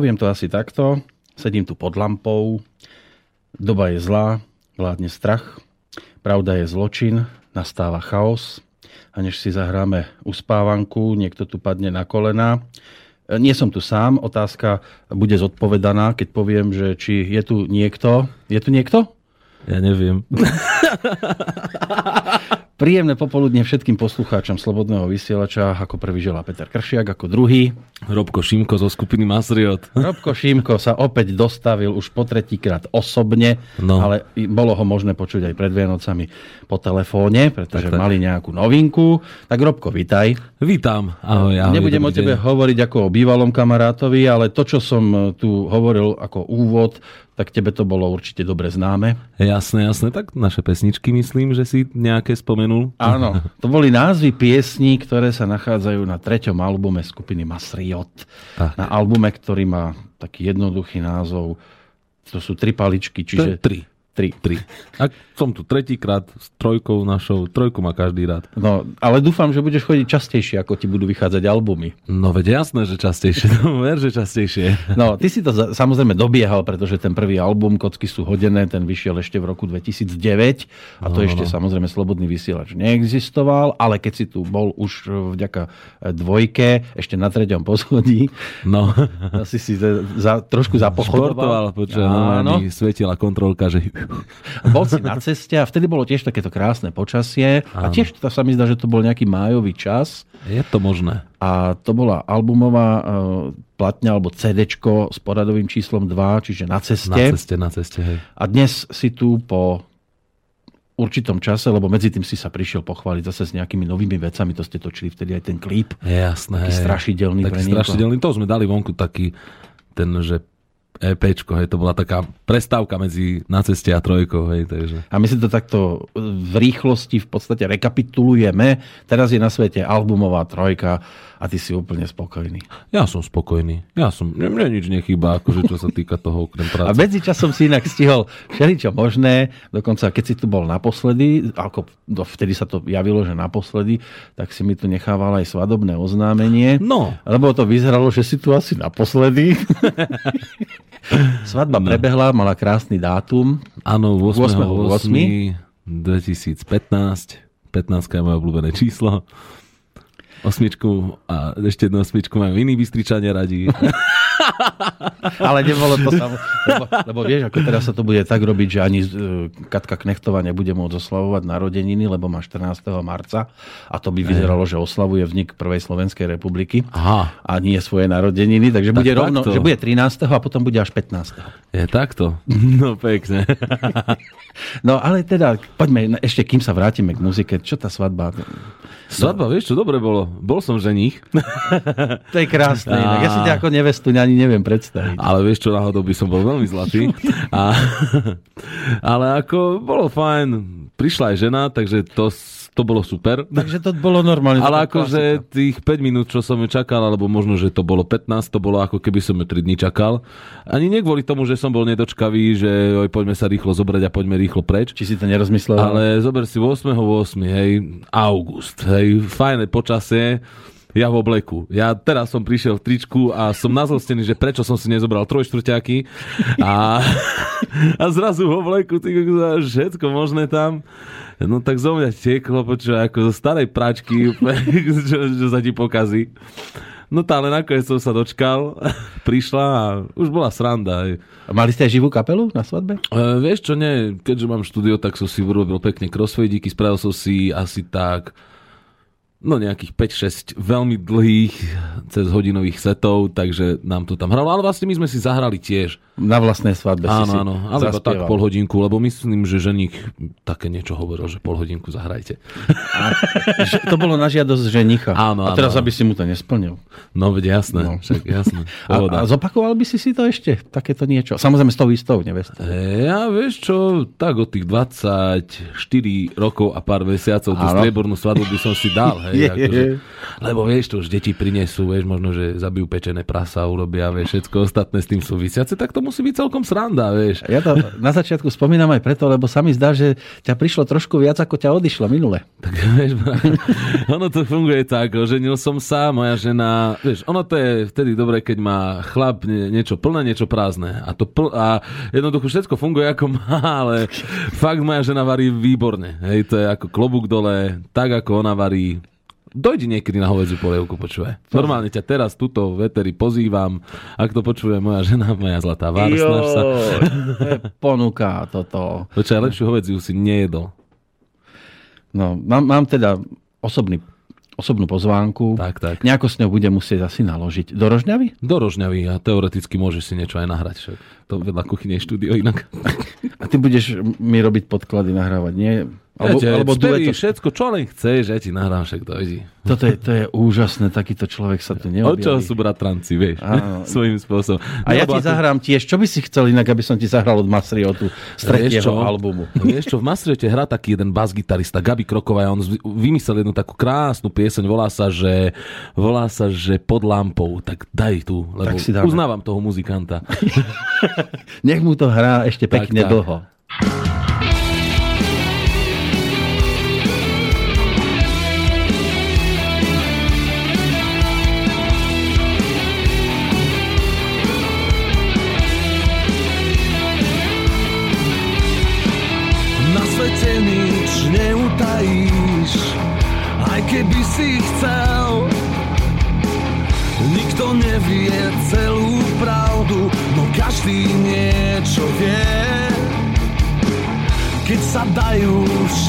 poviem to asi takto. Sedím tu pod lampou, doba je zlá, vládne strach, pravda je zločin, nastáva chaos a než si zahráme uspávanku, niekto tu padne na kolena. Nie som tu sám, otázka bude zodpovedaná, keď poviem, že či je tu niekto. Je tu niekto? Ja neviem. Príjemné popoludne všetkým poslucháčom Slobodného vysielača. Ako prvý želá Peter Kršiak, ako druhý. Robko Šimko zo skupiny Masriot. Robko Šimko sa opäť dostavil už po tretíkrát osobne, no. ale bolo ho možné počuť aj pred Vianocami po telefóne, pretože tak, tak. mali nejakú novinku. Tak Robko, vitaj. Vítam. Ahoj, ahoj, Nebudem o tebe deň. hovoriť ako o bývalom kamarátovi, ale to, čo som tu hovoril ako úvod, tak tebe to bolo určite dobre známe. Jasné, jasné. Tak naše pesničky myslím, že si nejaké spomenul. Áno, to boli názvy piesní, ktoré sa nachádzajú na treťom albume skupiny Masriot. Tak. Na albume, ktorý má taký jednoduchý názov. To sú tri paličky, čiže... To tri. Tri. Tri. A som tu tretíkrát s trojkou našou. Trojku má každý rád. No, ale dúfam, že budeš chodiť častejšie, ako ti budú vychádzať albumy. No veď jasné, že častejšie. No, ver, že častejšie. No, ty si to za, samozrejme dobiehal, pretože ten prvý album Kocky sú hodené, ten vyšiel ešte v roku 2009 a to no, ešte no. samozrejme Slobodný vysielač neexistoval, ale keď si tu bol už vďaka dvojke, ešte na treťom poschodí, no. asi si za, trošku zapochodoval. Športoval, počuva, no, svetila kontrolka, že bol si na ceste a vtedy bolo tiež takéto krásne počasie Áno. a tiež to sa mi zdá, že to bol nejaký májový čas. Je to možné. A to bola albumová uh, platňa alebo CD s poradovým číslom 2, čiže na ceste. Na ceste, na ceste, hej. A dnes si tu po určitom čase, lebo medzi tým si sa prišiel pochváliť zase s nejakými novými vecami, to ste točili vtedy aj ten klip. Jasné. Taký strašidelný. Taký strašidelný, to sme dali vonku taký ten, že EPčko, hej, to bola taká prestávka medzi na ceste a trojkou, hej, takže. A my si to takto v rýchlosti v podstate rekapitulujeme. Teraz je na svete albumová trojka a ty si úplne spokojný. Ja som spokojný. Ja som, mne, mne nič nechýba, akože čo sa týka toho okrem práce. A medzi časom si inak stihol všeličo možné, dokonca keď si tu bol naposledy, ako vtedy sa to javilo, že naposledy, tak si mi tu nechával aj svadobné oznámenie. No. Lebo to vyzeralo, že si tu asi naposledy. Svadba no. prebehla, mala krásny dátum. Áno, 8. 8. 8. 2015. 15 je moje obľúbené číslo. Osmičku a ešte jednu osmičku majú iní Bystričania radí. Ale nebolo to samo. Lebo, lebo vieš, ako teraz sa to bude tak robiť, že ani e, Katka Knechtová nebude môcť oslavovať narodeniny, lebo má 14. marca a to by vyzeralo, že oslavuje vznik Prvej Slovenskej republiky Aha. a nie svoje narodeniny, takže tak bude rovno, že bude 13. a potom bude až 15. Je takto? No pekne. No ale teda, poďme ešte, kým sa vrátime k muzike, čo tá svadba? Svadba, vieš čo, dobre bolo. Bol som ženich. To je krásne. A... Ja si ťa ako nevestu ani neviem predstaviť. Ale vieš čo, náhodou by som bol veľmi zlatý. A... Ale ako bolo fajn. Prišla aj žena, takže to to bolo super. Takže to bolo normálne. Ale akože tých 5 minút, čo som ju čakal, alebo možno, že to bolo 15, to bolo ako keby som ju 3 dní čakal. Ani nie kvôli tomu, že som bol nedočkavý, že oj, poďme sa rýchlo zobrať a poďme rýchlo preč. Či si to nerozmyslel? Ale zober si 8.8. 8, hej, august, hej, fajné počasie ja v obleku. Ja teraz som prišiel v tričku a som nazlostený, že prečo som si nezobral trojštvrťaky a, a zrazu v obleku, ty, všetko možné tam. No tak zo mňa tieklo, počúva, ako zo starej pračky, čo, čo sa ti pokazí. No tá, ale nakoniec som sa dočkal, prišla a už bola sranda. A mali ste aj živú kapelu na svadbe? E, vieš čo, nie, keďže mám štúdio, tak som si urobil pekne crossfadíky, spravil som si asi tak no nejakých 5-6 veľmi dlhých cez hodinových setov, takže nám to tam hralo. Ale vlastne my sme si zahrali tiež. Na vlastnej svadbe áno, si Áno, ale tak pol hodinku, lebo myslím, že ženich také niečo hovoril, že pol hodinku zahrajte. A, to bolo na žiadosť ženicha. Áno, A teraz, áno. aby si mu to nesplnil. No, veď jasné. No. Však jasné. A, a, zopakoval by si si to ešte? Takéto niečo? Samozrejme s tou istou nevestou. E, ja vieš čo, tak od tých 24 rokov a pár mesiacov tú striebornú svadbu by som si dal, Hej, akože, lebo vieš, to už deti prinesú, vieš, možno, že zabijú pečené prasa, urobia, vieš, všetko ostatné s tým súvisiace, tak to musí byť celkom sranda, vieš. Ja to na začiatku spomínam aj preto, lebo sa mi zdá, že ťa prišlo trošku viac, ako ťa odišlo minule. Tak vieš, ono to funguje tak, ženil som sa, moja žena, vieš, ono to je vtedy dobre, keď má chlap niečo plné, niečo prázdne. A, to pl- a jednoducho všetko funguje ako má, ale fakt moja žena varí výborne. Hej, to je ako klobúk dole, tak ako ona varí, Dojdi niekedy na hovedziu polievku, počuje. Normálne ťa teraz tuto veteri pozývam. Ak to počuje moja žena, moja zlatá vár, snaž sa. Ponúka toto. Počkaj, lepšiu hovedziu si nejedol. No, mám, mám teda osobný osobnú pozvánku. Tak, tak. Nejako s ňou bude musieť asi naložiť. Do Rožňavy? Do Rožňavy a teoreticky môžeš si niečo aj nahrať. Však. To vedľa kuchyne štúdio inak. A ty budeš mi robiť podklady, nahrávať, nie? Alebo, ja alebo dueto. všetko, čo len chceš, ja ti nahrám však dojdi. Toto je, to je úžasné, takýto človek sa tu neobjaví. Od čoho sú bratranci, vieš, Áno. svojím spôsobom. A ja ti ako... zahrám tiež, čo by si chcel inak, aby som ti zahral od Masriotu z tretieho albumu? Vieš čo, v Masriote hrá taký jeden bas-gitarista, Gabi Kroková, on vymyslel jednu takú krásnu pieseň, volá sa, že, volá sa, že pod lampou, tak daj tu, lebo tak si uznávam toho muzikanta. Nech mu to hrá ešte pekne tak, tak. dlho.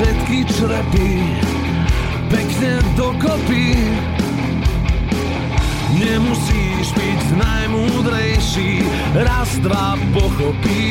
Všetky črepy pekne dokopy, nemusíš byť najmúdrejší, raz, dva pochopíš.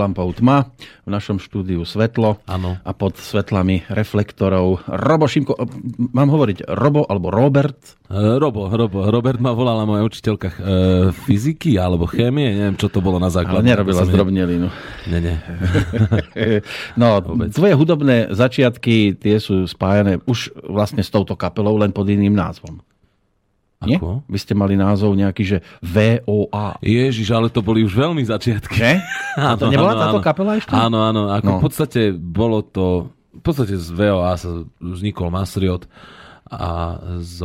Lampou tma, v našom štúdiu svetlo Áno. a pod svetlami reflektorov Robo Šimko, e, mám hovoriť Robo alebo Robert? E, Robo, Robo, Robert ma volala moja učiteľka e, fyziky alebo chémie, neviem, čo to bolo na Ale základe. nerobila Som- zdrobnelinu. Nie, nie. No, Vôbec. tvoje hudobné začiatky, tie sú spájané už vlastne s touto kapelou, len pod iným názvom. Nie? Ako? Vy ste mali názov nejaký, že VOA. Ježiš, ale to boli už veľmi začiatky. Že? A to nebola táto kapela ešte? Áno, áno. Ako No. v podstate bolo to... V podstate z VOA sa vznikol Masriot a, z,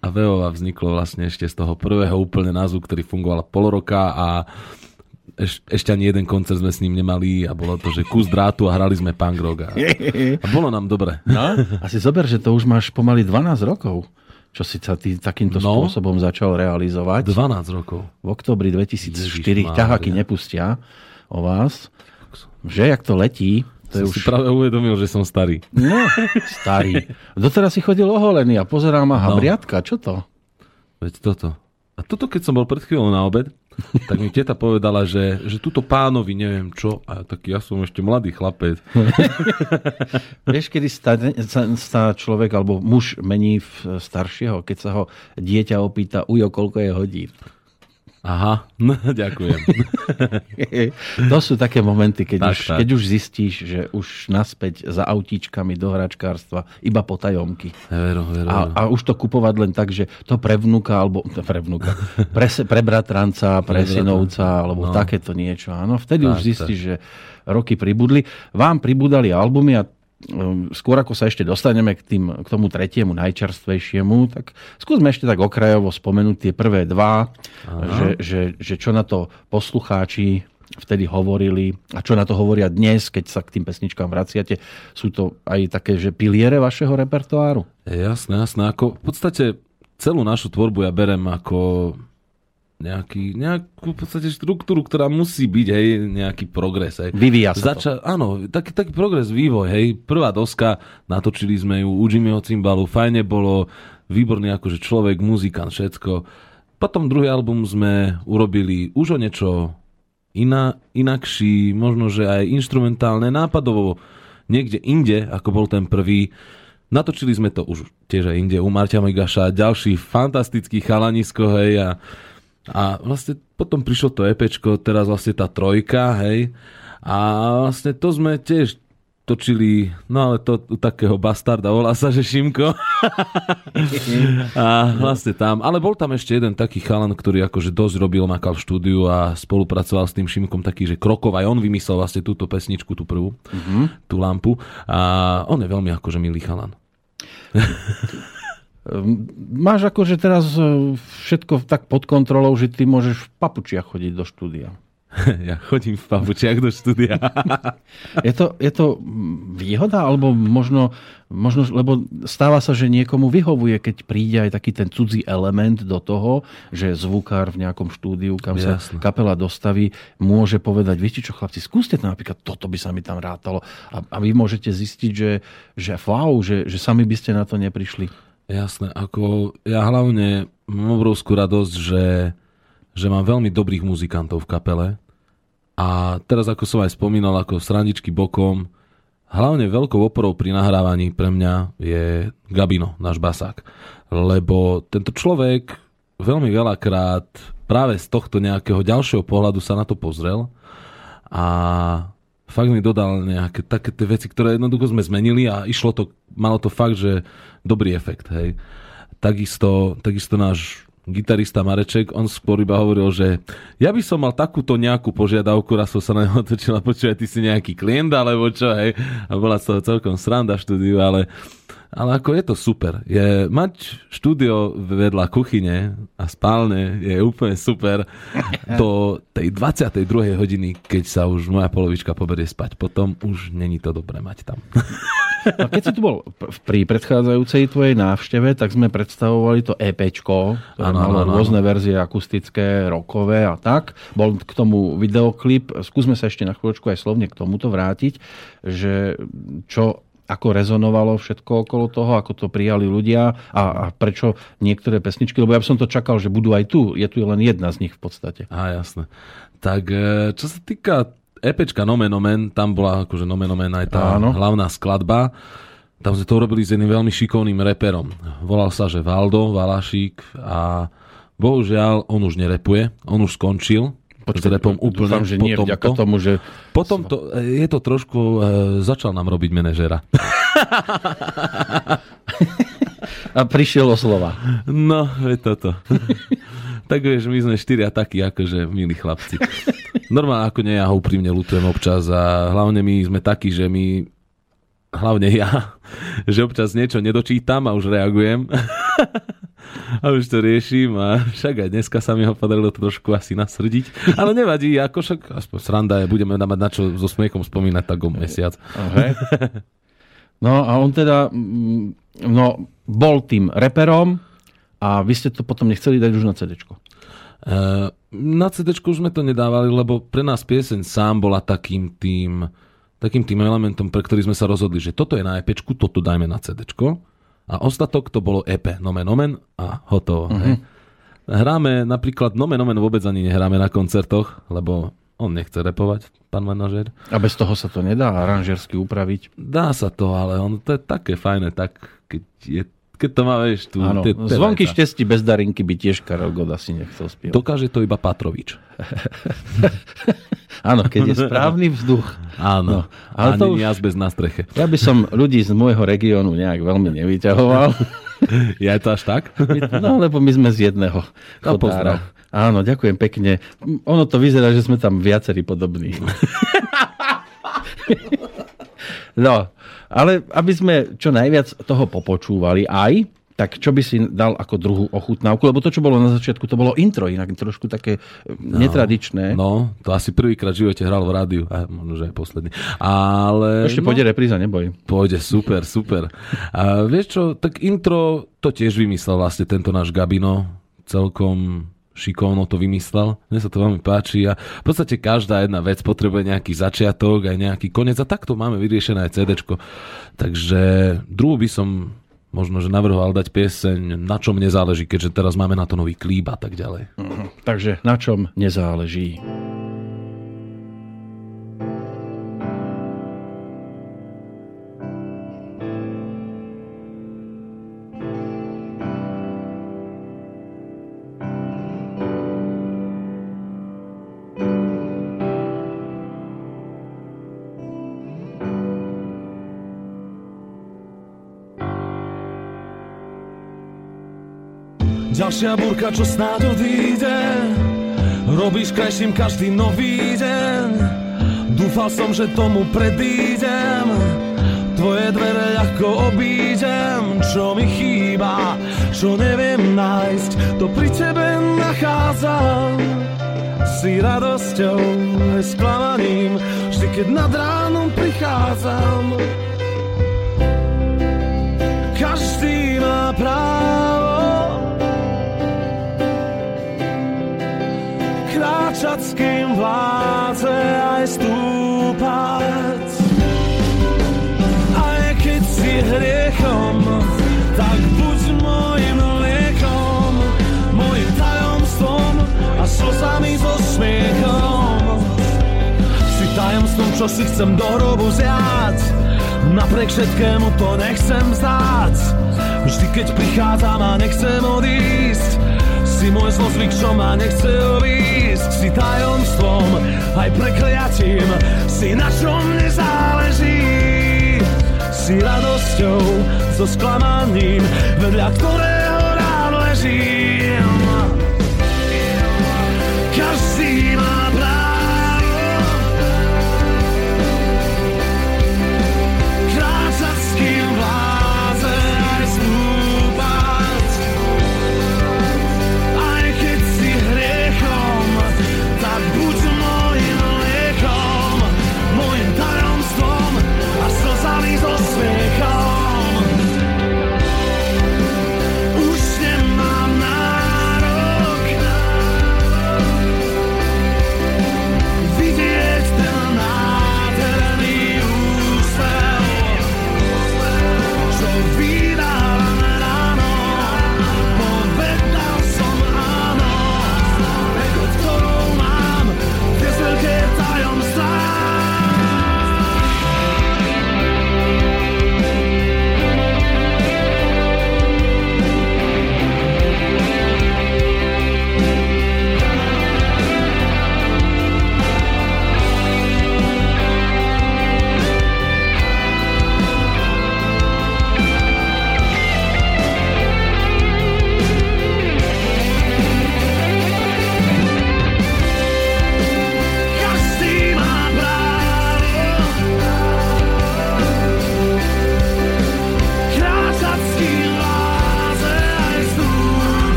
a VOA vzniklo vlastne ešte z toho prvého úplne názvu, ktorý fungoval pol roka a eš, ešte ani jeden koncert sme s ním nemali a bolo to, že kus drátu a hrali sme punk rock a, a bolo nám dobre. No, a si zober, že to už máš pomaly 12 rokov, čo si sa ty takýmto No. spôsobom začal realizovať. 12 rokov. V oktobri 2004 Ježišmária. ťahaky nepustia o vás. Že, jak to letí, to je už... si práve uvedomil, že som starý. No, starý. Doteraz si chodil oholený a pozerám, aha, No. briadka, čo to? Veď toto. A toto, keď som bol pred chvíľou na obed, tak mi teta povedala, že, že túto pánovi neviem čo, a taký ja som ešte mladý chlapec. Vieš, kedy sa človek alebo muž mení v staršieho, keď sa ho dieťa opýta, ujo, koľko je hodín. Aha, no, ďakujem. to sú také momenty, keď, Tak, už, tak. keď už zistíš, že už naspäť za autíčkami do hračkárstva iba potajomky. Vero, vero, A, a už to kupovať len tak, že to pre vnuka, alebo pre vnuka, pre, pre bratranca, pre synovca, alebo no. takéto niečo. Áno, vtedy Tak, už zistíš, že roky pribudli. Vám pribudali albumy a skôr ako sa ešte dostaneme k, tým, k tomu tretiemu, najčerstvejšiemu, tak skúsme ešte tak okrajovo spomenúť tie prvé dva, že, že, že čo na to poslucháči vtedy hovorili a čo na to hovoria dnes, keď sa k tým pesničkám vraciate. Sú to aj také, že piliere vašeho repertoáru? Jasné, jasné. Ako v podstate celú našu tvorbu ja berem ako nejaký, nejakú v podstate štruktúru, ktorá musí byť, hej, nejaký progres, hej. Vyvíja sa to. Zača, áno, taký, taký progres, vývoj, hej. Prvá doska, natočili sme ju u Jimmyho cymbalu, fajne bolo, výborný akože človek, muzikant, všetko. Potom druhý album sme urobili už o niečo iná, inakší, možno, že aj instrumentálne, nápadovo niekde inde, ako bol ten prvý. Natočili sme to už tiež aj inde u Marťa Megaša, ďalší fantastický chalanisko, hej, a, a vlastne potom prišlo to EPčko, teraz vlastne tá trojka, hej, a vlastne to sme tiež točili, no ale to u takého bastarda, volá sa, že Šimko. a vlastne tam, ale bol tam ešte jeden taký chalan, ktorý akože dosť robil, makal v štúdiu a spolupracoval s tým Šimkom taký, že Krokov, aj on vymyslel vlastne túto pesničku, tú prvú, tú lampu a on je veľmi akože milý chalan. Ehm, Máš akože teraz e, všetko tak pod kontrolou, že ty môžeš v papučiach chodiť do štúdia. ja chodím v pavučiach do štúdia. Je to, je to výhoda, alebo možno, možno, lebo stáva sa, že niekomu vyhovuje, keď príde aj taký ten cudzí element do toho, že zvukár v nejakom štúdiu, kam sa Jasné. kapela dostaví, môže povedať, viete čo chlapci, skúste to napríklad, toto by sa mi tam rátalo. A, a vy môžete zistiť, že, že wow, že, že sami by ste na to neprišli. Jasné, ako ja hlavne mám obrovskú radosť, že, že mám veľmi dobrých muzikantov v kapele. A teraz, ako som aj spomínal, ako srandičky bokom, hlavne veľkou oporou pri nahrávaní pre mňa je Gabino, náš basák. Lebo tento človek veľmi veľakrát práve z tohto nejakého ďalšieho pohľadu sa na to pozrel a fakt mi dodal nejaké také tie veci, ktoré jednoducho sme zmenili a išlo to, malo to fakt, že dobrý efekt, hej. Takisto, takisto náš gitarista Mareček, on skôr iba hovoril, že ja by som mal takúto nejakú požiadavku, raz som sa na neho otočil a počúvaj, ty si nejaký klient, alebo čo, hej. A bola z toho celkom sranda štúdiu, ale ale ako je to super. Je, mať štúdio vedľa kuchyne a spálne je úplne super do tej 22. hodiny, keď sa už moja polovička poberie spať. Potom už není to dobré mať tam. No, keď si tu bol pri predchádzajúcej tvojej návšteve, tak sme predstavovali to EPčko, ktoré Áno, malo áno. rôzne verzie akustické, rokové a tak. Bol k tomu videoklip. Skúsme sa ešte na chvíľočku aj slovne k tomuto vrátiť, že čo ako rezonovalo všetko okolo toho, ako to prijali ľudia a, a prečo niektoré pesničky, lebo ja by som to čakal, že budú aj tu. Je tu len jedna z nich v podstate. Á, jasné. Tak e, čo sa týka EPčka Nomen Omen, tam bola akože Nomen Omen aj tá Áno. hlavná skladba. Tam sme to urobili s jedným veľmi šikovným reperom. Volal sa, že Valdo, Valašík a bohužiaľ on už nerepuje, on už skončil. S repom úplne Dúfam, že nie po vďaka tomto. tomu, že... Potom to, je to trošku, e, začal nám robiť manažera. A prišiel o slova. No, je toto. tak vieš, my sme štyria takí, akože milí chlapci. Normálne ako nie, ja ho úprimne lutujem občas a hlavne my sme takí, že my hlavne ja, že občas niečo nedočítam a už reagujem. a už to riešim a však aj dneska sa mi ho podarilo trošku asi nasrdiť. Ale nevadí, ako však aspoň sranda je, budeme mať na čo so smiechom spomínať tak o mesiac. Okay. No a on teda mm, no, bol tým reperom a vy ste to potom nechceli dať už na CD. Uh, na CD už sme to nedávali, lebo pre nás pieseň sám bola takým tým, takým tým elementom, pre ktorý sme sa rozhodli, že toto je na EP, toto dajme na CD. A ostatok to bolo EP, nomen omen a hotovo. Uh-huh. Hráme napríklad nomen omen vôbec ani nehráme na koncertoch, lebo on nechce repovať, pán manažer. A bez toho sa to nedá aranžersky upraviť? Dá sa to, ale on to je také fajné, tak keď je keď to má, vieš, tu... Áno, te, te zvonky vajca. štesti bez darinky by tiež Karel God asi nechcel spievať. Dokáže to iba Patrovič. Áno, keď je správny vzduch. Áno, No, ale to už- jazd bez nástreche. Ja by som ľudí z môjho regiónu nejak veľmi nevyťahoval. Je to až tak? No, lebo my sme z jedného No, chodára. Áno, ďakujem pekne. Ono to vyzerá, že sme tam viacerí podobní. No, ale aby sme čo najviac toho popočúvali aj, tak čo by si dal ako druhú ochutnávku? Lebo to, čo bolo na začiatku, to bolo intro, inak trošku také no, netradičné. No, to asi prvýkrát v živote hral v rádiu. A možno, že aj posledný. Ale... Ešte no, pôjde repríza, neboj. Pôjde, super, super. A vieš čo, tak intro to tiež vymyslel vlastne tento náš Gabino. Celkom šikovno to vymyslel. Mne sa to veľmi páči a v podstate každá jedna vec potrebuje nejaký začiatok aj nejaký koniec a takto máme vyriešené aj CDčko. Takže druhú by som možno, že navrhoval dať pieseň Na čom nezáleží, keďže teraz máme na to nový klíp a tak ďalej. Takže na čom nezáleží. Ďalšia burka, čo snáď odíde. Robíš krajším každý nový deň. Dúfal som, že tomu predídem. Tvoje dvere ľahko obídem. Čo mi chýba, čo neviem nájsť To pri tebe nachádzam. Si radosťou aj sklamaním Vždy, keď nad ránom prichádzam kým vládze aj stúpať. Aj keď si hriechom, tak buď môjim liekom, môjim tajomstvom a slzami so smiechom. Si tajomstvom, čo si chcem do hrobu zjať, napriek všetkému to nechcem vzdať. Vždy, keď prichádzam a nechcem odísť, si môj zlozvyk, čo ma nechce obísť. Si tajomstvom, aj prekliatím Si na čom nezáleží. Si radosťou, so sklamaním Vedľa ktorého rád ležím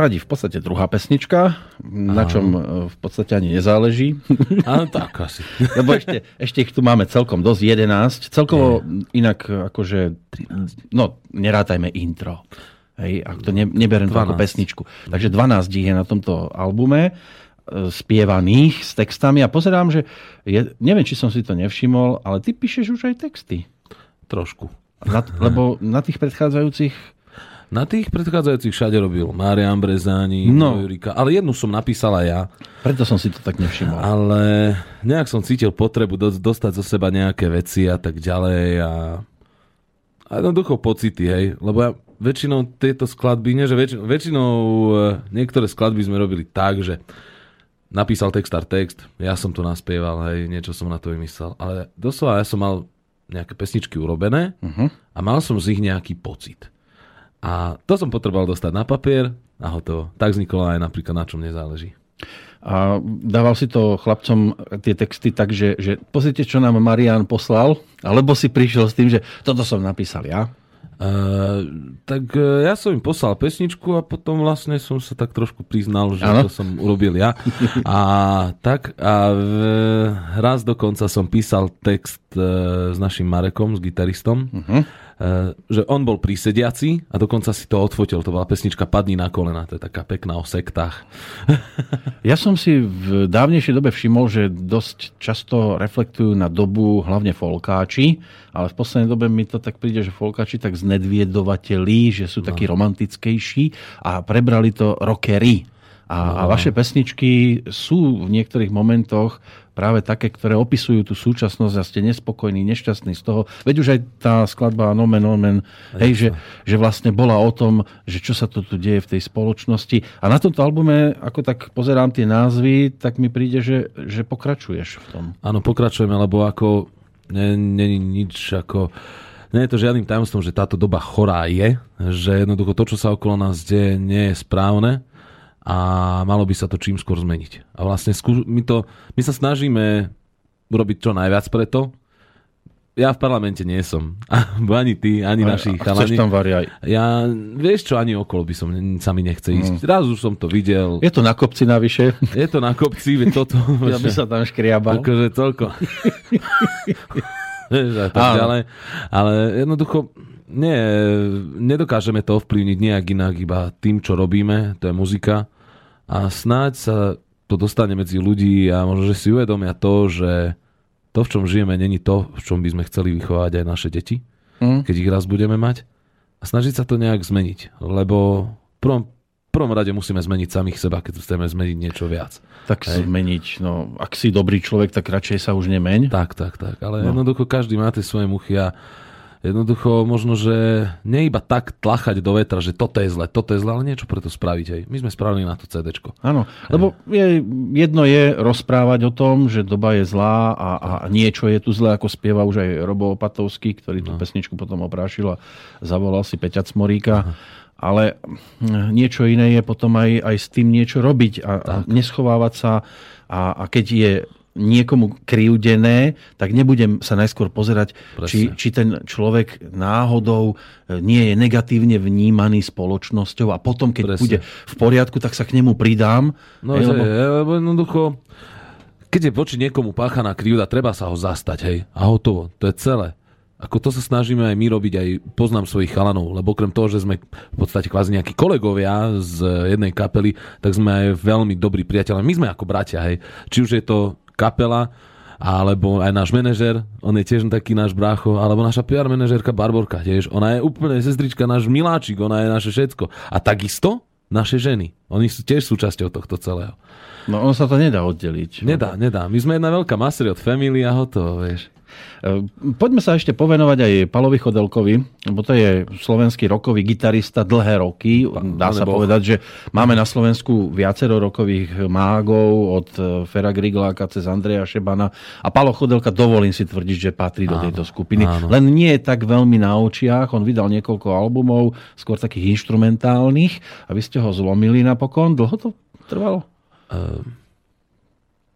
poradí v podstate druhá pesnička, na čom e, v podstate ani nezáleží. Áno, tak asi. Lebo ešte, ešte ich tu máme celkom dosť, 11. Celkovo inak akože, no nerátajme intro. Hej, ak to ne, neberiem to ako 12. pesničku. Takže 12 ich je na tomto albume e, spievaných s textami a pozerám, že je, neviem, či som si to nevšimol, ale ty píšeš už aj texty. Trošku. Na, lebo na tých predchádzajúcich Na tých predchádzajúcich všade robil Marian Brezáni, No. Jurika, ale jednu som napísala ja, preto som si to tak nevšimol. ale nejak som cítil potrebu do, dostať zo seba nejaké veci a tak ďalej a, a jednoducho pocity, hej, lebo ja väčšinou tieto skladby, nie že väčšinou, väčšinou e, niektoré skladby sme robili tak, že napísal textár text, ja som to naspieval, hej, niečo som na to vymyslel, ale doslova ja som mal nejaké pesničky urobené Uh-huh. a mal som z nich nejaký pocit. A to som potreboval dostať na papier a hotovo. Tak vzniklo aj napríklad na čom nezáleží. A dával si to chlapcom tie texty tak, že, že pozrite, čo nám Marian poslal, alebo si prišiel s tým, že toto som napísal ja. Uh, tak uh, ja som im poslal pesničku a potom vlastne som sa tak trošku priznal, že Áno. to som urobil ja. A tak a v, raz dokonca som písal text uh, s našim Marekom, s gitaristom, Uh-huh. Uh, že on bol prísediaci a dokonca si to odfotil. To bola pesnička Padni na kolena, to je taká pekná o sektách. Ja som si v dávnejšej dobe všimol, že dosť často reflektujú na dobu hlavne folkáči, ale v poslednej dobe mi to tak príde, že folkáči tak znedviedovateľí, že sú takí romantickejší a prebrali to rockery. A, a vaše pesničky sú v niektorých momentoch práve také, ktoré opisujú tú súčasnosť a ste nespokojní, nešťastní z toho. Veď už aj tá skladba Nomen Omen, hej, že, že vlastne bola o tom, že čo sa to tu deje v tej spoločnosti. A na tomto albume, ako tak pozerám tie názvy, tak mi príde, že, že pokračuješ v tom. Áno, pokračujeme, lebo ako není nič ako... Nie je to žiadnym tajomstvom, že táto doba chorá je, že jednoducho to, čo sa okolo nás deje, nie je správne a malo by sa to čím skôr zmeniť. A vlastne my, to, my sa snažíme urobiť čo najviac preto. Ja v parlamente nie som. Ani ty, ani naši a chalani. tam variaj. Ja, vieš čo, ani okolo by som sa mi nechce ísť. Raz už som to videl. Je to na kopci navyše, Je to na kopci, veď toto... ja by sa tam škriabal. Akože toľko. A tak Áno. ďalej. Ale jednoducho, nie, nedokážeme to ovplyvniť nejak inak, iba tým, čo robíme, to je muzika. A snáď sa to dostane medzi ľudí a možno, že si uvedomia to, že to, v čom žijeme, není to, v čom by sme chceli vychovať aj naše deti, Hm? keď ich raz budeme mať. A snažiť sa to nejak zmeniť, lebo v prvom, prvom rade musíme zmeniť samých seba, keď chceme zmeniť niečo viac. Tak zmeniť. No, ak si dobrý človek, tak radšej sa už nemeň. Tak, tak, tak. Ale No. no. jednoducho každý má tie svoje muchy a jednoducho možno, že nie iba tak tlachať do vetra, že toto je zle, toto je zle, ale niečo pre to spraviť. Hej. My sme spravili na to CDčko. Áno, lebo je, jedno je rozprávať o tom, že doba je zlá a, a niečo je tu zlé, ako spieva už aj Robo Opatovský, ktorý tú pesničku potom oprášil a zavolal si Peťa Cmoríka. Ale hm, niečo iné je potom aj, aj s tým niečo robiť a, a neschovávať sa. A, a keď je niekomu krivdené, tak nebudem sa najskôr pozerať, či, Presne. či ten človek náhodou e, nie je negatívne vnímaný spoločnosťou a potom, keď Presne. bude v poriadku, tak sa k nemu pridám. No, Hej, lebo- lebo jednoducho, keď je voči niekomu páchaná krivda, treba sa ho zastať, hej. A hotovo. To je celé. Ako to sa snažíme aj my robiť, aj poznám svojich chalanov, lebo okrem toho, že sme v podstate kvázi nejakí kolegovia z jednej kapely, tak sme aj veľmi dobrí priateľe. My sme ako bratia, hej. Či už je to kapela, alebo aj náš manažer, on je tiež taký náš brácho, alebo naša PR manažerka Barborka tiež, ona je úplne sestrička, náš miláčik, ona je naše všetko. A takisto naše ženy. Oni sú tiež súčasťou tohto celého. No ono sa to nedá oddeliť. Nedá, nedá. My sme jedna veľká mastery od family a hotovo, vieš. E, Poďme sa ešte povenovať aj Palovi Chodelkovi, lebo to je slovenský rokový gitarista dlhé roky. Dá sa Boh. povedať, že máme na Slovensku viacero rokových mágov od e, Fera Grigláka cez Andreja Šebana a Palo Chodelka dovolím si tvrdiť, že patrí do tejto skupiny. áno. Len nie je tak veľmi na očiach. On vydal niekoľko albumov, skôr takých instrumentálnych a vy ste ho zlomili napokon. Dlho to trvalo?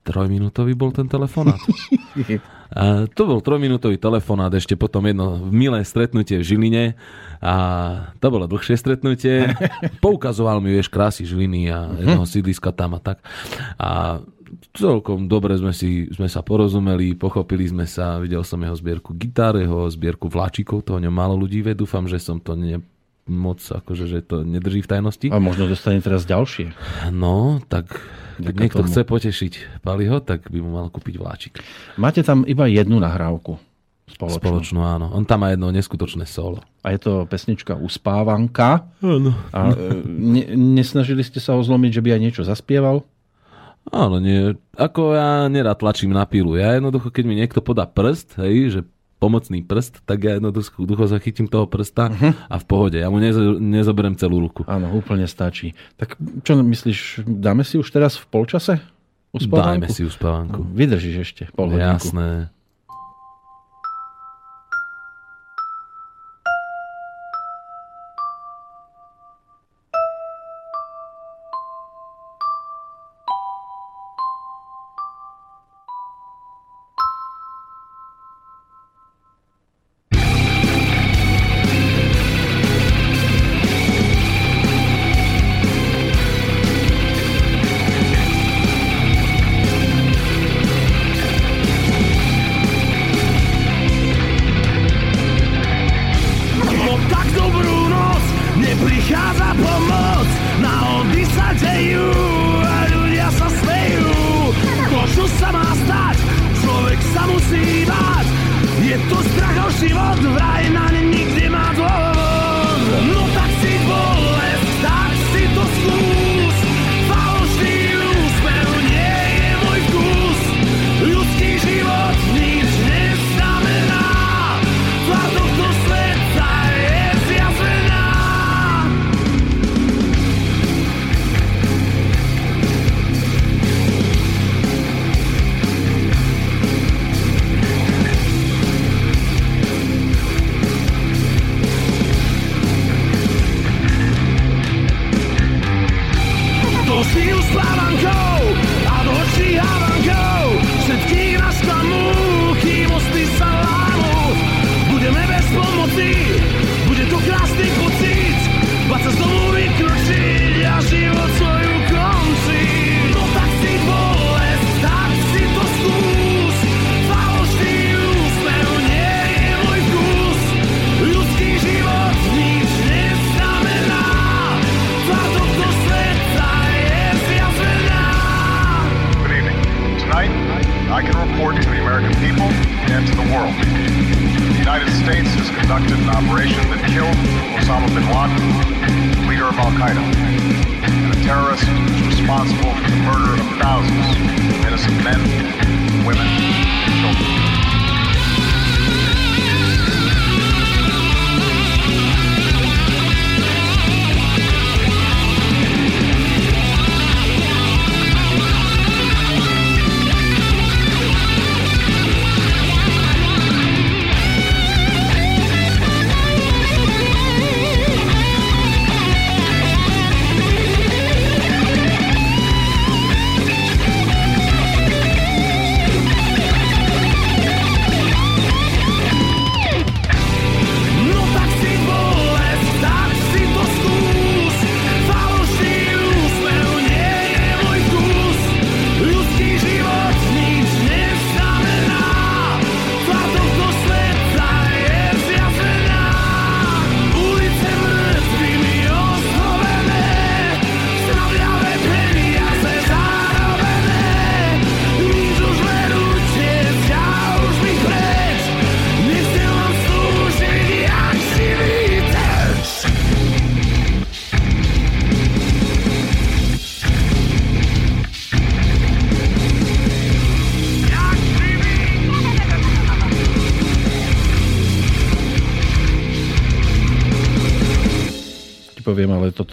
Trojminútový bol ten telefonát. A to bol trojminútový telefonát, ešte potom jedno milé stretnutie v Žiline a to bolo dlhšie stretnutie. Poukazoval mi, vieš, krásy Žiliny a jedného sídliska tam a tak. A celkom dobre sme, si, sme sa porozumeli, pochopili sme sa, videl som jeho zbierku gitár, jeho zbierku vláčikov, to o ňom málo ľudí vie, dúfam, že som to ne, moc, akože, že to nedrží v tajnosti. A možno dostane teraz ďalšie. No, tak keď niekto tomu. chce potešiť Paliho, tak by mu mal kúpiť vláčik. Máte tam iba jednu nahrávku spoločnú. Spoločnú, áno. On tam má jedno neskutočné solo. A je to pesnička Uspávanka. Áno. A e, ne, nesnažili ste sa ho zlomiť, že by aj niečo zaspieval? Áno, nie. Ako ja nerad tlačím na pílu. Ja jednoducho, keď mi niekto podá prst, hej, že pomocný prst, tak ja jednoducho ducho zachytím toho prsta a v pohode. Ja mu nezo, nezoberiem celú ruku. Áno, úplne stačí. Tak čo myslíš, dáme si už teraz v polčase? Dajme Uspávanku? si uspávanku. Vydržíš ešte pol hodinku. Jasné.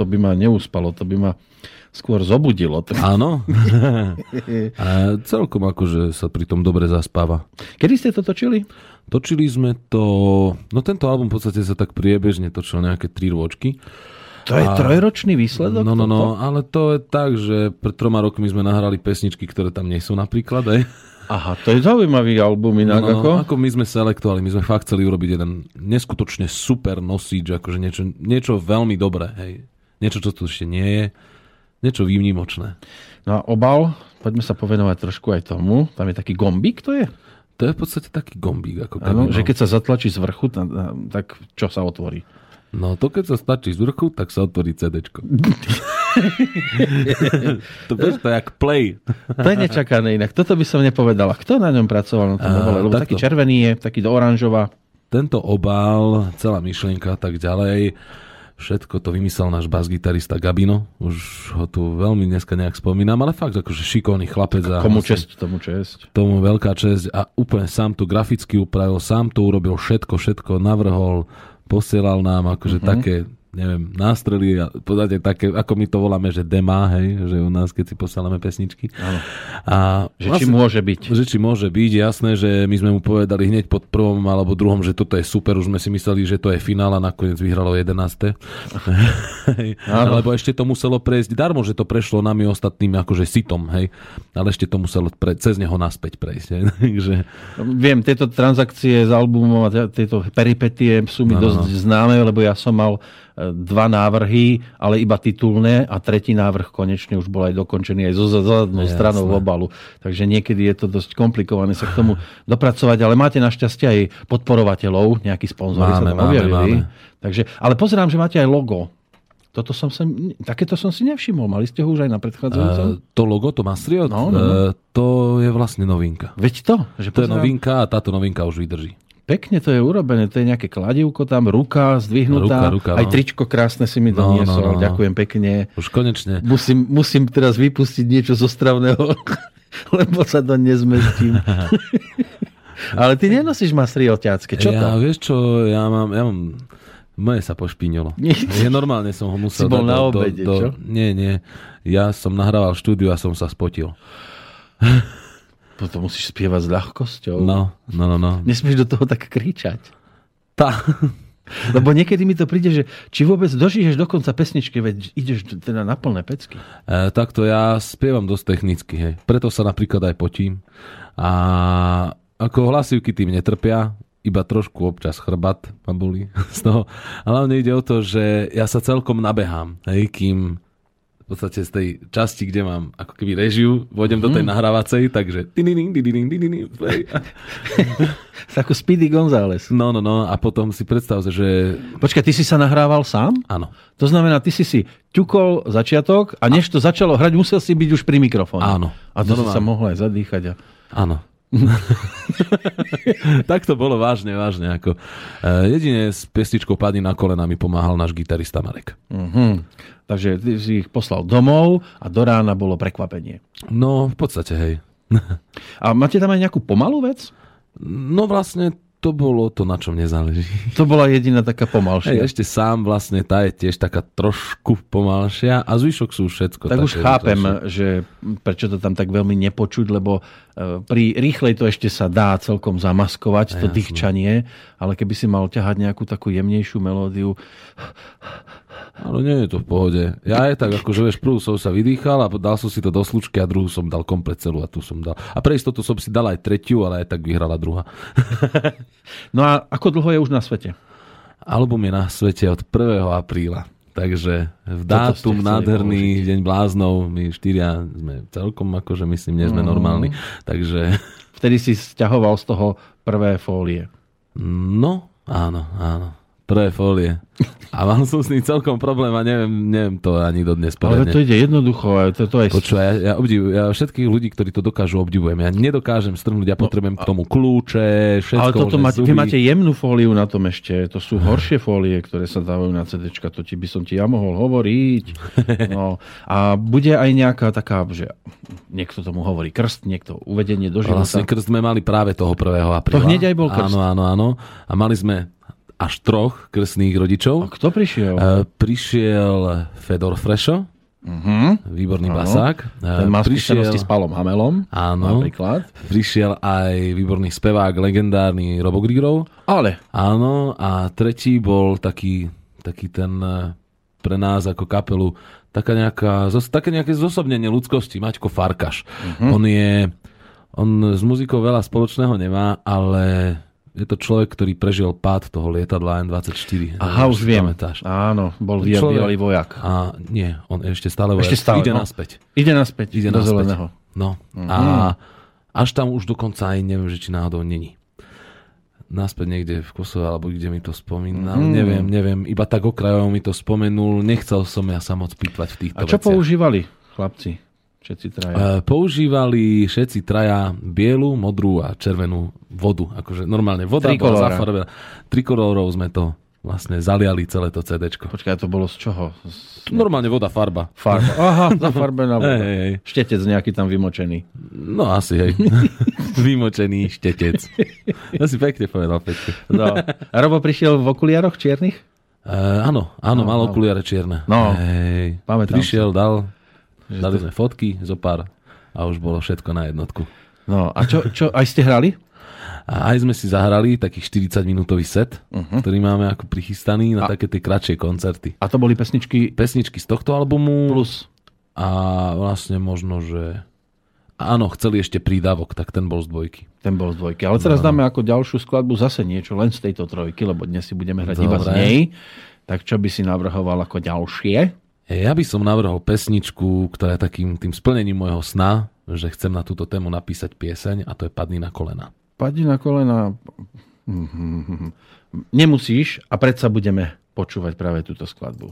Toto by ma neuspalo, to by ma skôr zobudilo. Tak Áno. a celkom akože sa pri tom dobre zaspáva. Kedy ste to točili? Točili sme to... No tento album v podstate sa tak priebežne točil nejaké tri rôčky. To je trojročný výsledok? No, no, no, toto? ale to je tak, že pred troma rokmi sme nahrali pesničky, ktoré tam nie sú napríklad, aj. Aha, to je zaujímavý album inak. No, no, ako? ako my sme selektovali, my sme fakt chceli urobiť jeden neskutočne super nosič, akože niečo, niečo veľmi dobré, hej. Niečo, čo tu ešte nie je, niečo výnimočné. No a obal, poďme sa povenovať trošku aj tomu. Tam je taký gombík, to je? To je v podstate taký gombík, ako keby, že no. keď sa zatlačí z vrchu, ta- ta- tak čo sa otvorí? No to keď sa stačí z vrchu, tak sa otvorí CDčko. to, vieš, to je jak play. To je nečakané inak. Toto by som nepovedala. Kto na ňom pracoval na tom obale? Lebo takto. taký červený je, taký do oranžova. Tento obal, celá myšlienka a tak ďalej, všetko to vymyslel náš bas-gitarista Gabino. Už ho tu veľmi dneska nejak spomínam, ale fakt akože šikovný chlapec. a Komu vlastne česť, tomu česť. Tomu veľká česť a úplne sám to graficky upravil, sám to urobil všetko, všetko navrhol, posielal nám akože Mhm. také neviem, nástrely a podstate také, ako my to voláme, že demá, hej, že u nás, keď si posielame pesničky. Áno. A Že či môže byť. že či môže byť, jasné, že my sme mu povedali hneď pod prvom alebo druhom, že toto je super, už sme si mysleli, že to je finál a nakoniec vyhralo 11. Hej. Áno. Lebo ešte to muselo prejsť, darmo, že to prešlo nami ostatnými akože sitom, hej, ale ešte to muselo pre, cez neho naspäť prejsť, hej. Takže, Viem, tieto transakcie z albumov a tieto peripetie sú mi No, no, dosť známe, lebo ja som mal dva návrhy, ale iba titulné a tretí návrh konečne už bol aj dokončený aj zo zadnou stranou v obalu. Takže niekedy je to dosť komplikované sa k tomu dopracovať, ale máte našťastie aj podporovateľov, nejakí sponzori sa tam máme, objavili. máme. Takže, ale pozerám, že máte aj logo. Toto som sa, takéto som si nevšimol. Mali ste ho už aj na predchádzajúcom? uh, to logo, to Mastriot, No, no, no. Uh, to je vlastne novinka. Veď to, že To je novinka a táto novinka už vydrží. Pekne to je urobené, to je nejaké kladivko tam, ruka zdvihnutá, Ruka, ruka, aj no. tričko krásne si mi No, no, doniesol, no, no. ďakujem pekne. Už konečne. Musím, musím teraz vypustiť niečo zo stravného, lebo sa to nezmestím. Ale ty nenosíš masry oťacké, čo ja, to? vieš čo, ja mám, ja mám, moje sa pošpínilo. Nie. Je normálne som ho musel Si bol na do- obede, do, čo? Nie, nie. Ja som nahrával štúdiu a som sa spotil. To musíš spievať s ľahkosťou. No, no, no, no. Nesmieš do toho tak kričať. Tá. Lebo niekedy mi to príde, že či vôbec dožiješ do konca pesničky, veď ideš teda na plné pecky. E, takto ja spievam dosť technicky, hej. Preto sa napríklad aj potím. A ako hlasivky tým netrpia, iba trošku občas chrbát ma bolí z toho. Ale hlavne ide o to, že ja sa celkom nabehám, hej, kým v podstate z tej časti, kde mám ako keby režiu, vôjdem do tej nahrávacej, takže. Ako Speedy González. No, no, no, a potom si predstav, že Počkaj, ty si sa nahrával sám? áno, To znamená, ty si si ťukol začiatok a než to začalo hrať, musel si byť už pri mikrofóne. Áno. A to si Normálne. sa mohol aj zadýchať. A... Áno. tak to bolo vážne, vážne. Ako. E, jedine s pestičkou Padni na kolena mi pomáhal náš gitarista Marek. Mhm. Takže ty si ich poslal domov a do rána bolo prekvapenie. No, v podstate, hej. A máte tam aj nejakú pomalú vec? No vlastne to bolo to, na čom nezáleží. To bola jediná taká pomalšia. Hej, ešte sám vlastne tá je tiež taká trošku pomalšia a zvyšok sú všetko. tak už chápem, rýchlejšie. že prečo to tam tak veľmi nepočuť, lebo e, pri rýchlej to ešte sa dá celkom zamaskovať, to Jasné. dýchčanie, ale keby si mal ťahať nejakú takú jemnejšiu melódiu, Ale nie je to v pohode. Ja je tak, ako že vieš, prvú som sa vydýchal a dal som si to do slučky a druhú som dal komplet celú a tu som dal. A pre istotu som si dal aj tretiu, ale aj tak vyhrala druhá. No a ako dlho je už na svete? Album je na svete od 1. apríla. Takže v dátum nádherný deň bláznov, my štyria sme celkom akože myslím, nie sme normálni. Takže Vtedy si stiahoval z toho prvé fólie. no, áno, áno. Prvé fólie. A mal som s ním celkom problém a neviem, neviem to ani dodnes Ale poriadne. to ide jednoducho. To, to aj... Počúvaj, ja, ja, obdivujem, ja všetkých ľudí, ktorí to dokážu, obdivujem. Ja nedokážem strhnúť, ja potrebujem k tomu kľúče, všetko. ale toto máte, vy máte jemnú fóliu na tom ešte. To sú horšie fólie, ktoré sa dávajú na CD. To ti by som ti ja mohol hovoriť. No. A bude aj nejaká taká, že niekto tomu hovorí krst, niekto uvedenie do života. Vlastne krst sme mali práve toho 1. apríla. To hneď aj bol krst. Áno, áno, áno. A mali sme až troch krstných A rodičov. kto prišiel? E, prišiel Fedor Frešo, Mhm. výborný Áno. basák. E, Ten má skúsenosti s Palom Hamelom. Áno. Napríklad. Prišiel aj výborný spevák, legendárny Robo Grigorov. Ale Áno, a tretí bol taký, taký ten e, pre nás ako kapelu taká nejaká, také nejaké zosobnenie ľudskosti, Maťko Farkaš. Mhm. On je On s muzikou veľa spoločného nemá, ale je to človek, ktorý prežil pád toho lietadla N-24. Aha, už viem. Pamätáš. Áno, bol bývalý vojak. A nie, on ešte stále vojak. Ešte stále, Ide no. naspäť. Ide naspäť Ide do naspäť. zeleného. No. A až tam už dokonca aj neviem, že či náhodou není. Naspäť niekde v Kosove, alebo kde mi to spomínal. Neviem, neviem. Iba tak okrajovo mi to spomenul. Nechcel som ja sa moc pýtvať v týchto A čo veciach. používali chlapci? Všetci traja. E, používali všetci traja bielu, modrú a červenú vodu. Akože normálne voda Trikolóra. bola zafarbená. Trikolórov sme to vlastne zaliali celé to CDčko. Počkaj, to bolo z čoho? Z Normálne voda, farba. farba. Aha, zafarbená voda. Hej, hej. Štetec nejaký tam vymočený. No asi, hej. Vymočený štetec. To si pekne povedal, Peťko. No. A Robo prišiel v okuliaroch čiernych? E, áno, áno, mal okuliare čierne. No, Hej. pamätám Prišiel, dal, dali sme fotky, zo pár a už bolo všetko na jednotku. No, a čo, čo aj ste hrali? A aj sme si zahrali taký 40 minútový set, uh-huh. ktorý máme ako prichystaný na A- také tie kratšie koncerty. A to boli pesničky Pesničky z tohto albumu plus. a vlastne možno, že áno, chceli ešte prídavok, tak ten bol z dvojky. Ten bol z dvojky. Ale teraz dáme ako ďalšiu skladbu zase niečo len z tejto trojky, lebo dnes si budeme hrať iba z Dobre. nej. Tak čo by si navrhoval ako ďalšie? Ja by som navrhol pesničku, ktorá je takým tým splnením môjho sna, že chcem na túto tému napísať pieseň a to je Padni na kolena. Padni na kolena. Nemusíš a predsa budeme počúvať práve túto skladbu.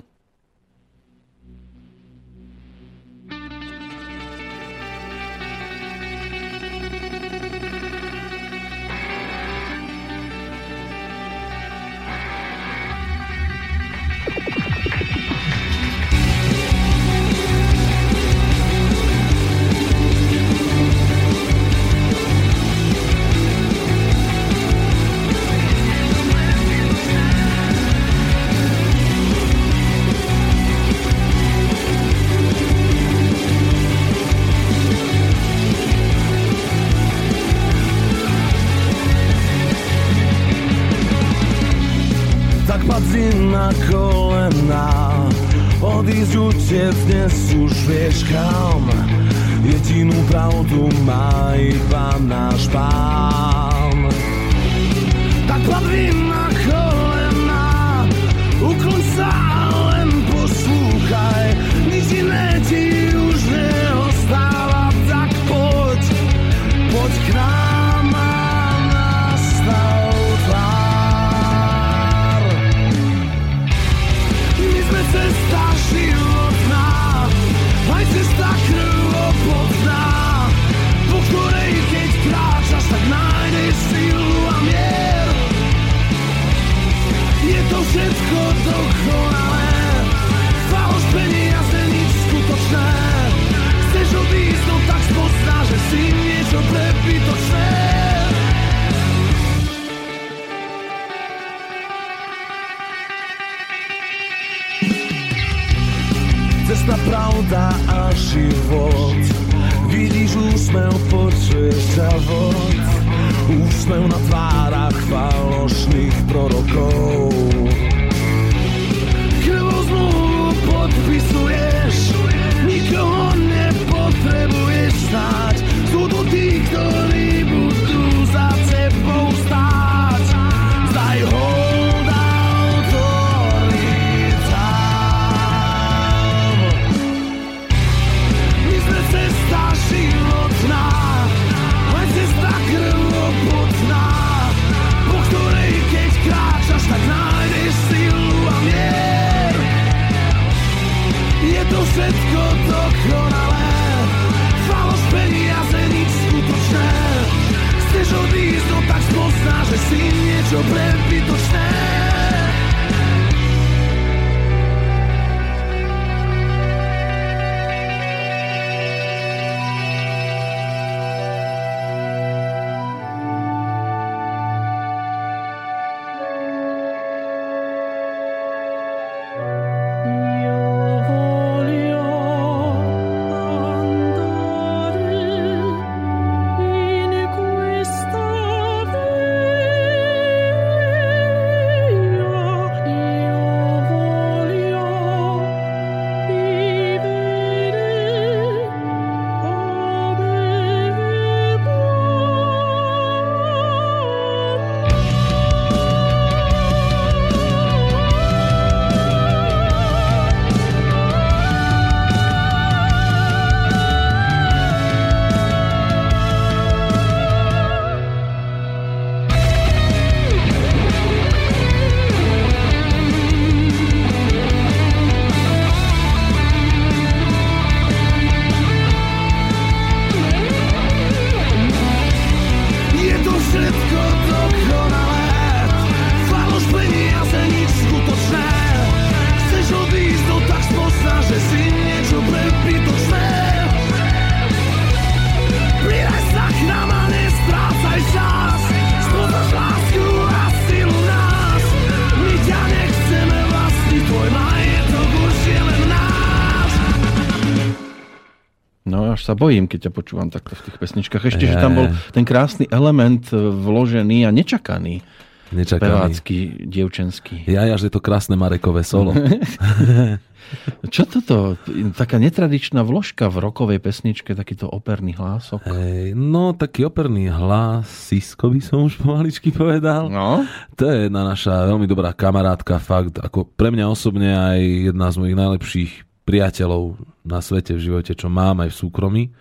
Sa bojím, keď ťa počúvam takto v tých pesničkách. Ešte, že Je. tam bol ten krásny element e, vložený a nečakaný. Nečakaný. Pevácky, dievčenský. Ja, ja, že to krásne Marekové solo. Čo toto? Taká netradičná vložka v rokovej pesničke, takýto operný hlások. Hej, no, taký operný hlas, Sisko by som už pomaličky povedal. No, To je jedna naša veľmi dobrá kamarátka, fakt, ako pre mňa osobne aj jedna z mojich najlepších priateľov na svete v živote, čo mám aj v súkromí. E,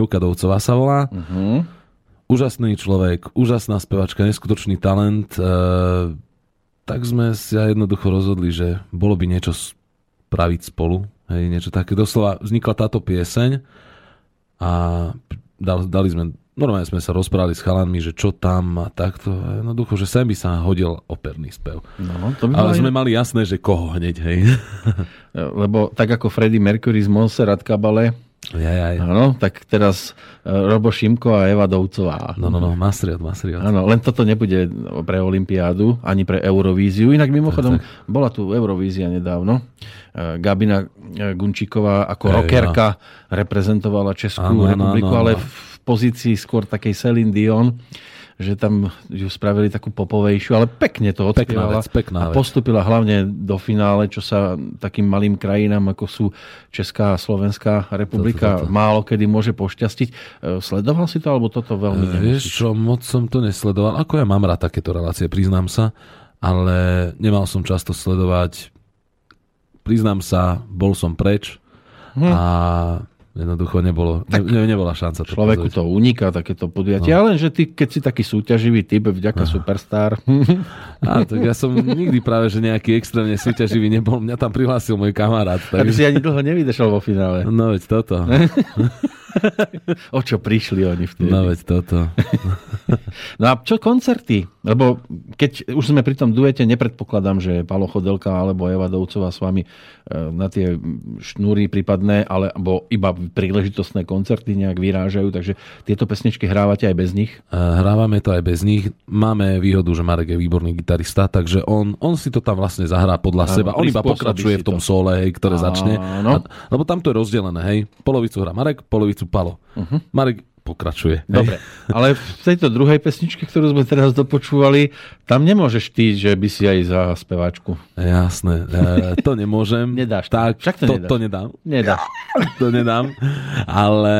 Euka Dovcová sa volá. uh-huh. Úžasný človek, úžasná spevačka, neskutočný talent. E, tak sme sa jednoducho rozhodli, že bolo by niečo spraviť spolu. Hej, niečo také. Doslova vznikla táto pieseň a dali, dali sme, normálne sme sa rozprávali s chalanmi, že čo tam a takto. Jednoducho, že sem by sa hodil operný spev. no to by Ale bola sme mali jasné, že koho hneď, hej. Lebo tak ako Freddie Mercury z Montserrat Cabale, Ja, ja, ja. áno, tak teraz e, Robo Šimko a Eva Dovcová. No, no, no, Masriot, Masriot. Áno, len toto nebude pre Olympiádu, ani pre Eurovíziu. Inak mimochodom, bola tu Eurovízia nedávno. E, Gabina e, Gunčíková ako Hej, rockerka reprezentovala Českú Áno, republiku, áno, ale áno. v pozícii skôr takej Celine Dion že tam ju spravili takú popovejšiu, ale pekne to Pekná odspievala. vec, pekná a vec. postupila hlavne do finále, čo sa takým malým krajinám, ako sú Česká a Slovenská republika, Toto, toto. málo kedy môže pošťastiť. E, Sledoval si to, alebo toto veľmi E, Vieš nemusíš? čo, moc som to nesledoval. Ako ja mám rád takéto relácie, priznám sa, ale nemal som často sledovať. Priznám sa, bol som preč a jednoducho nebolo, ne, ne, nebola šanca to Človeku pozrieť. to uniká, takéto podujatie. No. Ale že ty, keď si taký súťaživý typ, vďaka Superstar, Á, tak ja som nikdy práve, že nejaký extrémne súťaživý nebol. Mňa tam prihlásil môj kamarát. aby si ani dlho nevydržal vo finále. No veď toto. O čo prišli oni vtedy? No veď toto. No a čo koncerty? Lebo keď už sme pri tom duete, nepredpokladám, že Palo Chodelka alebo Eva Dovcová s vami e, na tie šnúry prípadné, alebo iba príležitostné koncerty nejak vyrážajú, takže tieto pesničky hrávate aj bez nich. E, Hrávame to aj bez nich. Máme výhodu, že Marek je výborný gitarista, takže on, on si to tam vlastne zahrá podľa Áno, seba. On iba pokračuje v tom to. sole, hej, ktoré Áno. začne. A, lebo tam to je rozdelené, hej. Polovicu hrá Marek, polovicu Palo. Uh-huh. Marek pokračuje. hej. Mhm. Dobre, ale v tejto druhej pesničke, ktorú sme teraz dopočúvali, tam nemôžeš ty, že by si aj za speváčku. Jasné, e, to nemôžem. Nedáš. Tak, Však to to, nedáš. to nedám. Nedá. to nedám. Ale,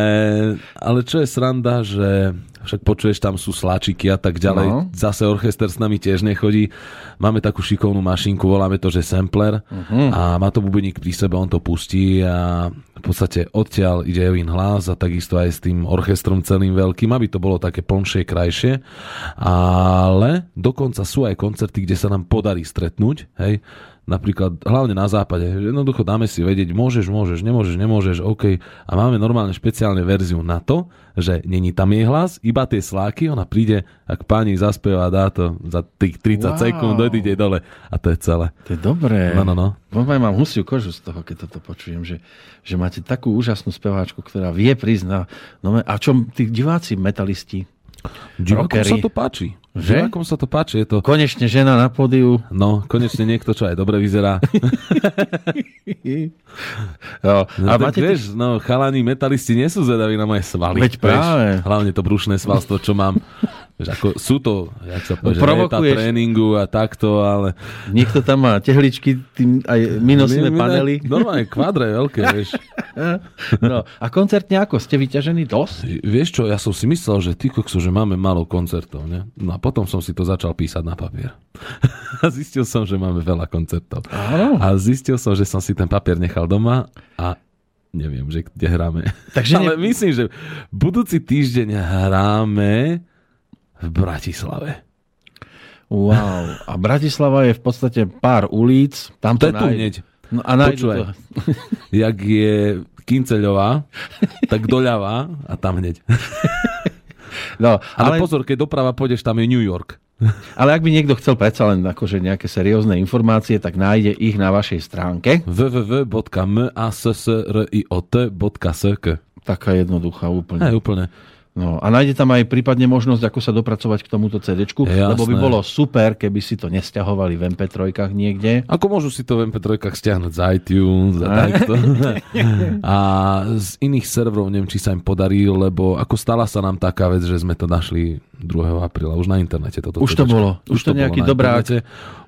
ale čo je sranda, že však počuješ, tam sú sláčiky a tak ďalej. No. Zase orchester s nami tiež nechodí. Máme takú šikovnú mašinku, voláme to, že sampler Mhm. a má to bubeník pri sebe, on to pustí a v podstate odtiaľ ide Evin hlas a takisto aj s tým orchestrom celým veľkým, aby to bolo také plnšie, krajšie. Ale dokonca sú aj koncerty, kde sa nám podarí stretnúť, hej, napríklad hlavne na západe, že jednoducho dáme si vedieť, môžeš, môžeš, nemôžeš, nemôžeš, OK. A máme normálne špeciálne verziu na to, že není tam jej hlas, iba tie sláky, ona príde, ak pani zaspieva, dá to za tých 30 Wow. sekúnd, dojde dole a to je celé. To je dobré. No, no, no. Normálne mám husiu kožu z toho, keď toto počujem, že, že máte takú úžasnú speváčku, ktorá vie na... No, a čo tí diváci, metalisti? Divákom sa to páči. Že? Divákom sa to páči, je to... Konečne žena na pódiu. No, konečne niekto, čo aj dobre vyzerá. No, No, a máte vieš, no, chalani metalisti nie sú zvedaví na moje svaly. Veď práve. Vieš, hlavne to brušné svalstvo, čo mám. Ako sú to, jak sa povie, léta tréningu a takto, ale... Niekto tam má tehličky, tým aj minusové My- my- panely. Normálne kvadre veľké, vieš. No, a koncertne ako? Ste vyťažení dosť? Vieš čo, ja som si myslel, že ty kokso, že máme málo koncertov, ne? No a potom som si to začal písať na papier. A zistil som, že máme veľa koncertov. Áno. A zistil som, že som si ten papier nechal doma a neviem, že kde hráme. Takže Ale ne- myslím, že budúci týždeň hráme v Bratislave. Wow. A Bratislava je v podstate pár ulic. Tam To to, nájde- hneď. No a nájdu Počúvaj. to. Jak je Kinceľová, tak doľava a tam hneď. No, Ale, ale, pozor, keď doprava pôjdeš, tam je New York. ale ak by niekto chcel predsa len akože nejaké seriózne informácie, tak nájde ich na vašej stránke. www.massriot.sk Taká jednoduchá úplne. Hej, úplne. No, a nájde tam aj prípadne možnosť, ako sa dopracovať k tomuto CD, lebo by bolo super, keby si to nesťahovali v MP3 niekde. Ako môžu si to v MP3 stiahnuť z iTunes a takto. a z iných serverov neviem, či sa im podarí, lebo ako stala sa nám taká vec, že sme to našli 2. apríla, už na internete. Toto Už to CDčko. bolo. Už to nejaký na dobrák. internete.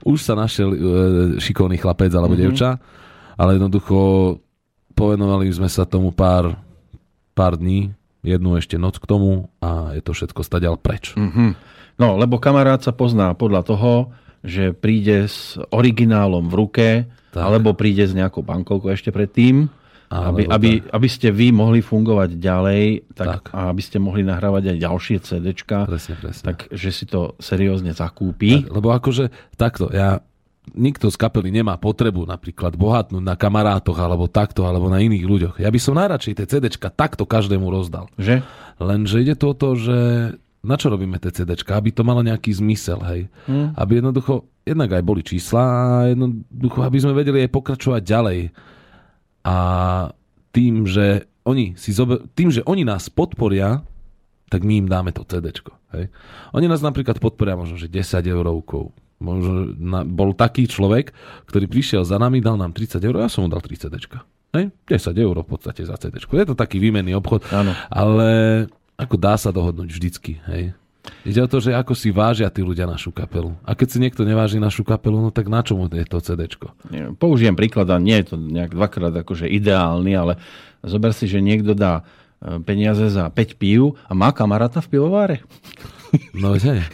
Už sa našiel e, šikovný chlapec alebo mm-hmm. devča, ale jednoducho povenovali sme sa tomu pár, pár dní, jednu ešte noc k tomu a je to všetko staďal preč. Mhm. No, lebo kamarát sa pozná podľa toho, že príde s originálom v ruke, Tak. alebo príde s nejakou bankovkou ešte predtým, aby, aby, aby ste vy mohli fungovať ďalej tak, Tak. a aby ste mohli nahrávať aj ďalšie CDčka, Presne, presne. tak že si to seriózne zakúpi. Tak, lebo akože takto, ja nikto z kapely nemá potrebu napríklad bohatnúť na kamarátoch alebo takto, alebo na iných ľuďoch. Ja by som najradšej tie CDčka takto každému rozdal. Že? Lenže ide to o to, že na čo robíme tie CDčka? Aby to malo nejaký zmysel, hej. Hm. Aby jednoducho, jednak aj boli čísla a jednoducho, aby sme vedeli aj pokračovať ďalej. A tým, že oni, si zober, tým, že oni nás podporia, tak my im dáme to CDčko. Hej. Oni nás napríklad podporia možno, že 10 eurovkou. Možno, na, bol taký človek, ktorý prišiel za nami, dal nám 30 eur, ja som mu dal 3 CDčka. Hej? 10 eur v podstate za CDčko. Je to taký výmenný obchod, Áno. ale ako dá sa dohodnúť vždycky. Hej? Ide o to, že ako si vážia tí ľudia našu kapelu. A keď si niekto neváži našu kapelu, no tak na čomu je to? Nie, Použijem príklad a nie je to nejak dvakrát akože ideálny, ale zober si, že niekto dá e, peniaze za 5 pív a má kamaráta v pivováre. No hej,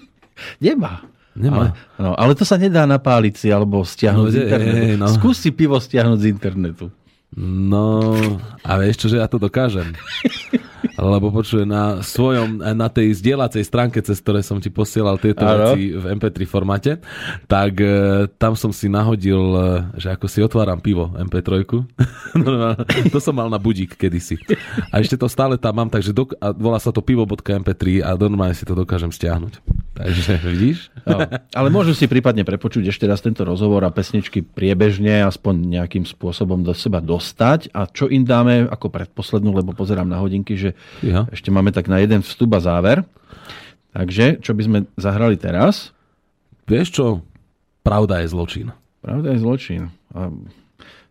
Nemá. Nemá. Ale, no, ale to sa nedá napáliť si alebo stiahnuť No, z je- internetu. je- no. Skús si pivo stiahnuť z internetu. No, a vieš čo, že ja to dokážem. Lebo počuje na svojom, na tej zdieľacej stránke, cez ktoré som ti posielal tieto Áno. veci v MP3 formáte, tak e, tam som si nahodil, e, že ako si otváram pivo MP3. Normálne, to som mal na budík kedysi. A ešte to stále tam mám, takže dok- a volá sa to pivo.mp3 a normálne si to dokážem stiahnuť. Takže vidíš? No, ale môžu si prípadne prepočuť ešte raz tento rozhovor a pesničky priebežne aspoň nejakým spôsobom do seba dostať. A čo im dáme ako predposlednú, lebo pozerám na hodinky, že Ja. ešte máme tak na jeden vstup a záver. Takže, čo by sme zahrali teraz? Vieš čo? Pravda je zločin. Pravda je zločin. A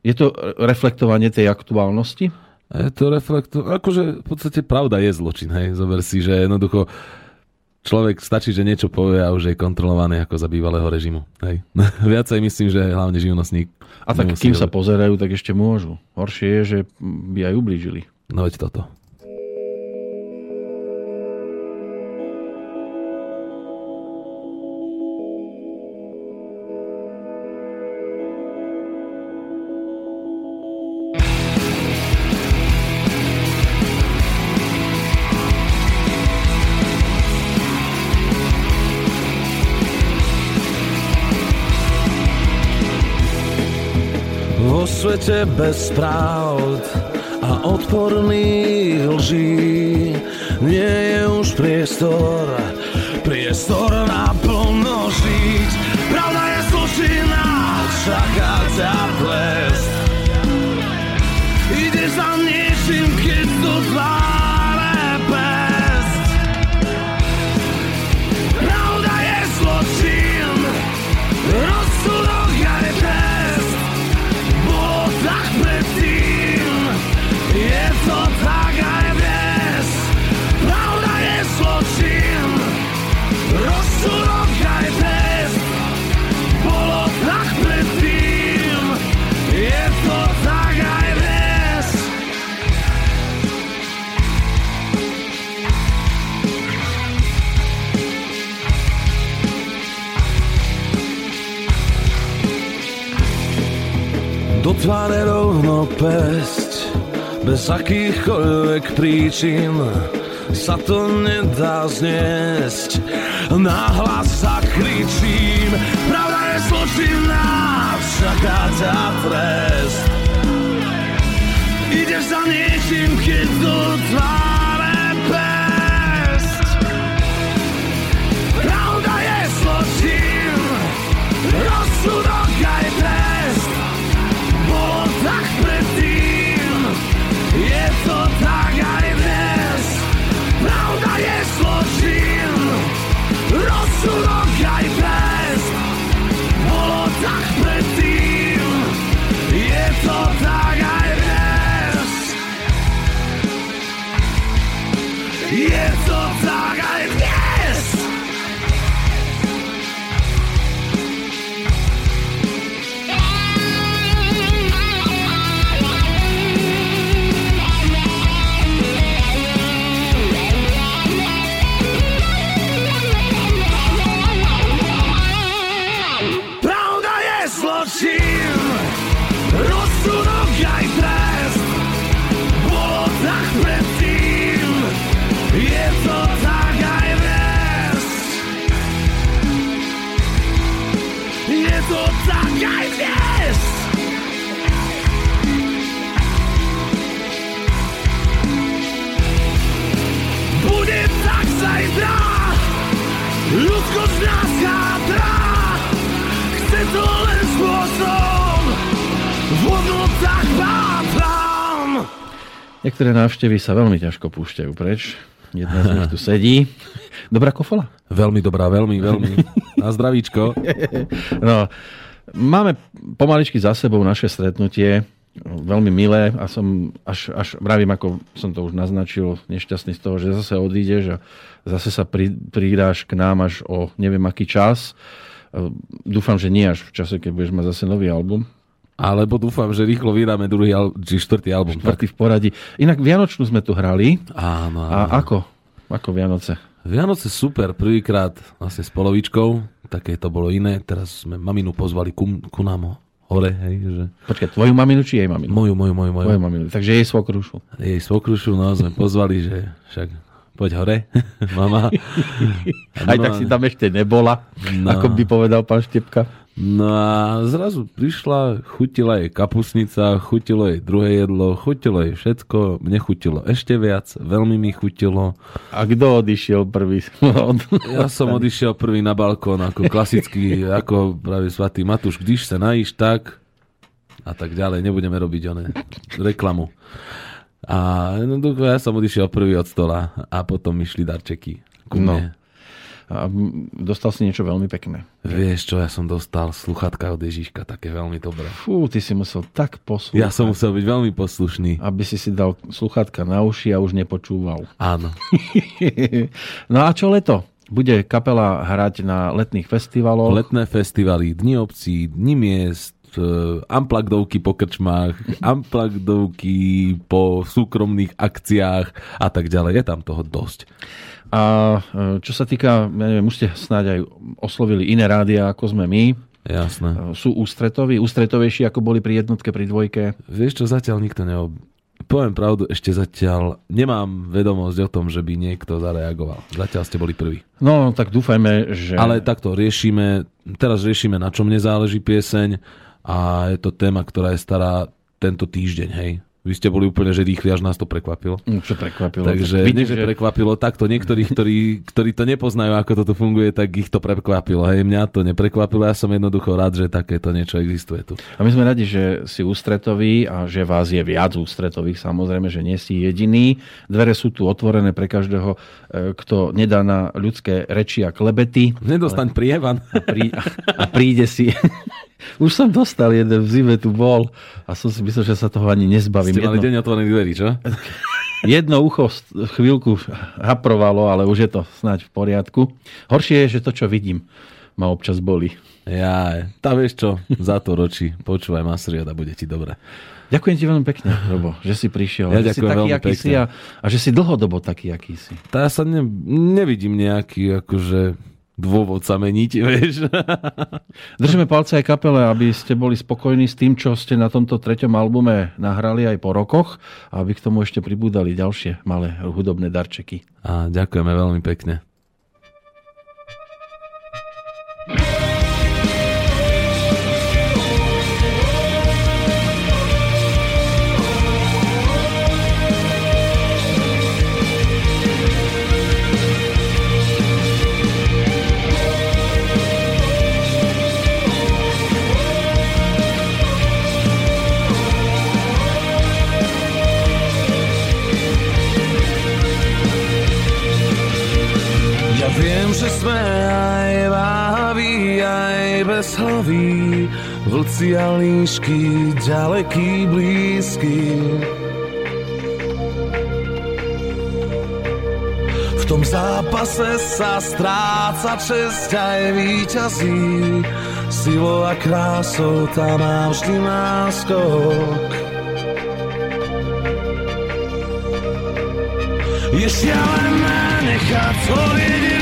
je to reflektovanie tej aktuálnosti? Je to reflekto... Akože v podstate pravda je zločin, hej. Zober si, že jednoducho človek stačí, že niečo povie a už je kontrolovaný ako za bývalého režimu. Hej. Viacej myslím, že hlavne živnostník. A tak kým sa robiť. pozerajú, tak ešte môžu. Horšie je, že by aj ublížili. No veď toto. Svete bez pravd a odporných lží nie je už priestor, priestor na plno žiť. Pravda je zločina, čaká ťa plest. Ideš za niečím, keď to tváre Do tváre rovno pesť, bez akýchkoľvek príčin sa to nedá zniesť. Nahlas zakričím, pravda je zločinná, čaká ťa trest. Ideš za niečím, keď do tváre Niektoré návštevy sa veľmi ťažko púšťajú preč. Jedna z nich tu sedí. Dobrá kofola? Veľmi dobrá, veľmi, veľmi. Na zdravíčko. No, máme pomaličky za sebou naše stretnutie veľmi milé a som až, až mravím, ako som to už naznačil, nešťastný z toho, že zase odídeš a zase sa pri, pridáš k nám až o neviem aký čas. E, Dúfam, že nie až v čase, keď budeš mať zase nový album. Alebo dúfam, že rýchlo vydáme druhý al- či štvrtý album. Štvrtý v poradí. Inak Vianočnú sme tu hrali. Áno, áno. A ako? Ako Vianoce? Vianoce super, prvýkrát vlastne s polovičkou, také to bolo iné, teraz sme maminu pozvali ku, ku nám hore, hej, že Počkaj, tvoju maminu či jej maminu? moju, moju, moju, moju, Tvoju maminu. Takže jej svokrušu. jej svokrušu, no sme pozvali, že však poď hore, mama. Aj tak si tam ešte nebola, No. ako by povedal pán Štepka. No a zrazu prišla, chutila jej kapusnica, chutilo jej druhé jedlo, chutilo jej všetko, mne chutilo ešte viac, veľmi mi chutilo. A kto odišiel prvý? Ja som odišiel prvý na balkón, ako klasický, ako práve svatý Matúš, když sa najíš tak a tak ďalej, nebudeme robiť oné reklamu. A jednoducho ja som odišiel prvý od stola a potom išli darčeky. Ku No. mne. A m, dostal si niečo veľmi pekné. Vieš čo, ja som dostal sluchatka od Ježiška, také veľmi dobré. Fú, ty si musel tak poslúchať, Ja som musel byť veľmi poslušný. aby si si dal sluchátka na uši a už nepočúval. Áno. no a čo leto? Bude kapela hrať na letných festivaloch. Letné festivaly, dni obcí, dni miest, e, unplugdovky po krčmách, unplugdovky po súkromných akciách a tak ďalej. Je tam toho dosť. A e, čo sa týka, ja neviem, už ste snáď aj oslovili iné rádia, ako sme my. Jasné. E, Sú ústretoví, ústretovejší, ako boli pri jednotke, pri dvojke. Vieš čo, zatiaľ nikto neob... Poviem pravdu, ešte zatiaľ nemám vedomosť o tom, že by niekto zareagoval. Zatiaľ ste boli prví. No, tak dúfajme, že... Ale takto riešime, teraz riešime, na čom nezáleží pieseň a je to téma, ktorá je stará tento týždeň, hej. Vy ste boli úplne, že rýchli, až nás to prekvapilo. Mm, Čo prekvapilo. Takže Tak nie, že prekvapilo takto. Niektorých, ktorí, ktorí to nepoznajú, ako toto funguje, tak ich to prekvapilo. Hej, mňa to neprekvapilo, ja som jednoducho rád, že takéto niečo existuje tu. A my sme radi, že si ústretový a že vás je viac ústretových, samozrejme, že nie si jediný. Dvere sú tu otvorené pre každého, e, kto nedá na ľudské reči a klebety Nedostaň prievan. a, prí, a príde si... Už som dostal jeden v zime, tu bol a som si myslel, že sa toho ani nezbavím. Ste mali Jedno, deň otvorených dverí, čo? jedno ucho chvíľku haprovalo, ale už je to snáď v poriadku. Horšie je, že to, čo vidím, ma občas boli. Ja, tá vieš čo, za to ročí. Počúvaj Masriot a bude ti dobre. Ďakujem ti veľmi pekne, Robo, že si prišiel. Ja že si taký, aký si pekne. a, a že si dlhodobo taký, aký si. Tá ja sa ne, nevidím nejaký akože dôvod sa meniť, vieš. Držíme palce aj kapele, aby ste boli spokojní s tým, čo ste na tomto treťom albume nahrali aj po rokoch aby k tomu ešte pribúdali ďalšie malé hudobné darčeky. A ďakujeme veľmi pekne. Vlci a líšky, ďaleký, blízky. V tom zápase sa stráca česť aj víťazí, silou a krásou tam má vždy náskok. Je šialené nechať svoj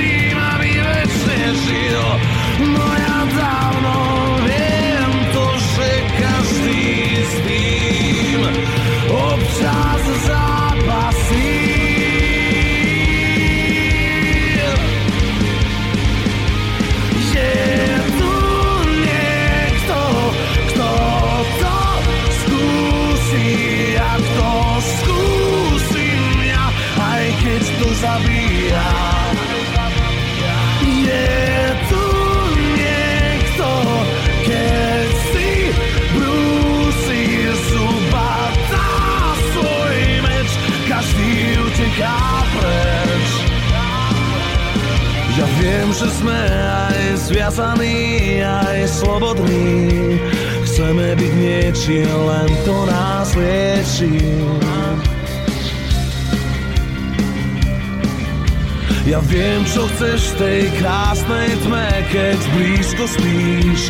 chceš tej krásnej tme, keď blízko spíš.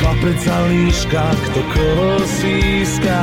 Chlapec za líška, kto koho získa.